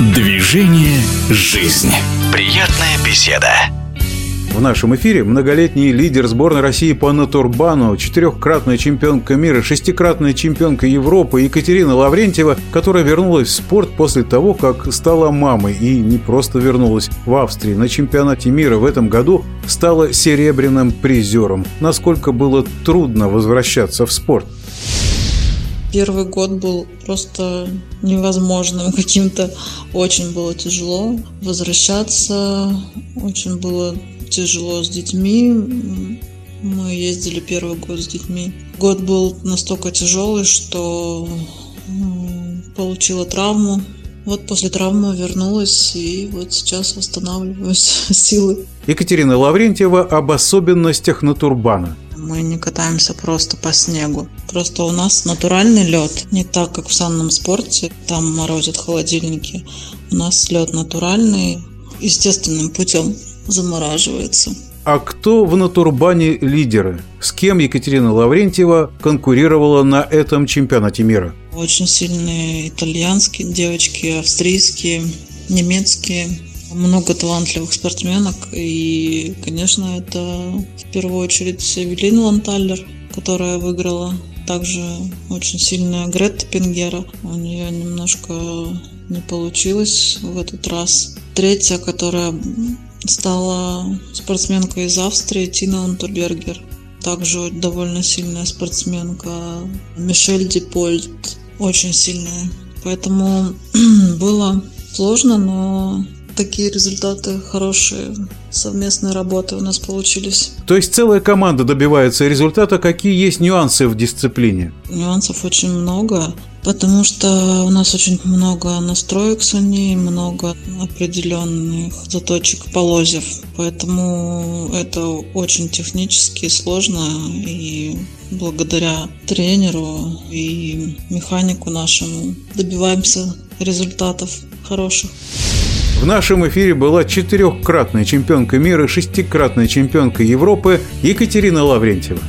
Движение «Жизнь». Приятная беседа. В нашем эфире многолетний лидер сборной России по натурбану, четырехкратная чемпионка мира, шестикратная чемпионка Европы Екатерина Лаврентьева, которая вернулась в спорт после того, как стала мамой и не просто вернулась в Австрии. На чемпионате мира в этом году стала серебряным призером. Насколько было трудно возвращаться в спорт? Первый год был просто невозможным каким-то. Очень было тяжело возвращаться. Очень было тяжело с детьми. Мы ездили первый год с детьми. Год был настолько тяжелый, что получила травму. Вот после травмы вернулась и вот сейчас восстанавливаюсь силы. Екатерина Лаврентьева об особенностях натурбана. Мы не катаемся просто по снегу. Просто у нас натуральный лед. Не так, как в санном спорте. Там морозят холодильники. У нас лед натуральный, естественным путем замораживается. А кто в натурбане лидеры? С кем Екатерина Лаврентьева конкурировала на этом чемпионате мира? Очень сильные итальянские девочки, австрийские, немецкие. Много талантливых спортсменок. И, конечно, это в первую очередь Эвелина Ланталлер, которая выиграла. Также очень сильная Гретта Пенгера. У нее немножко не получилось в этот раз. Третья, которая стала спортсменка из Австрии Тина Унтербергер. Также довольно сильная спортсменка Мишель Дипольт, очень сильная. Поэтому было сложно, но такие результаты хорошие совместной работы у нас получились. То есть целая команда добивается результата. Какие есть нюансы в дисциплине? Нюансов очень много, потому что у нас очень много настроек с ней, много определенных заточек полозьев. Поэтому это очень технически сложно и благодаря тренеру и механику нашему добиваемся результатов хороших. В нашем эфире была четырехкратная чемпионка мира, шестикратная чемпионка Европы Екатерина Лаврентьева.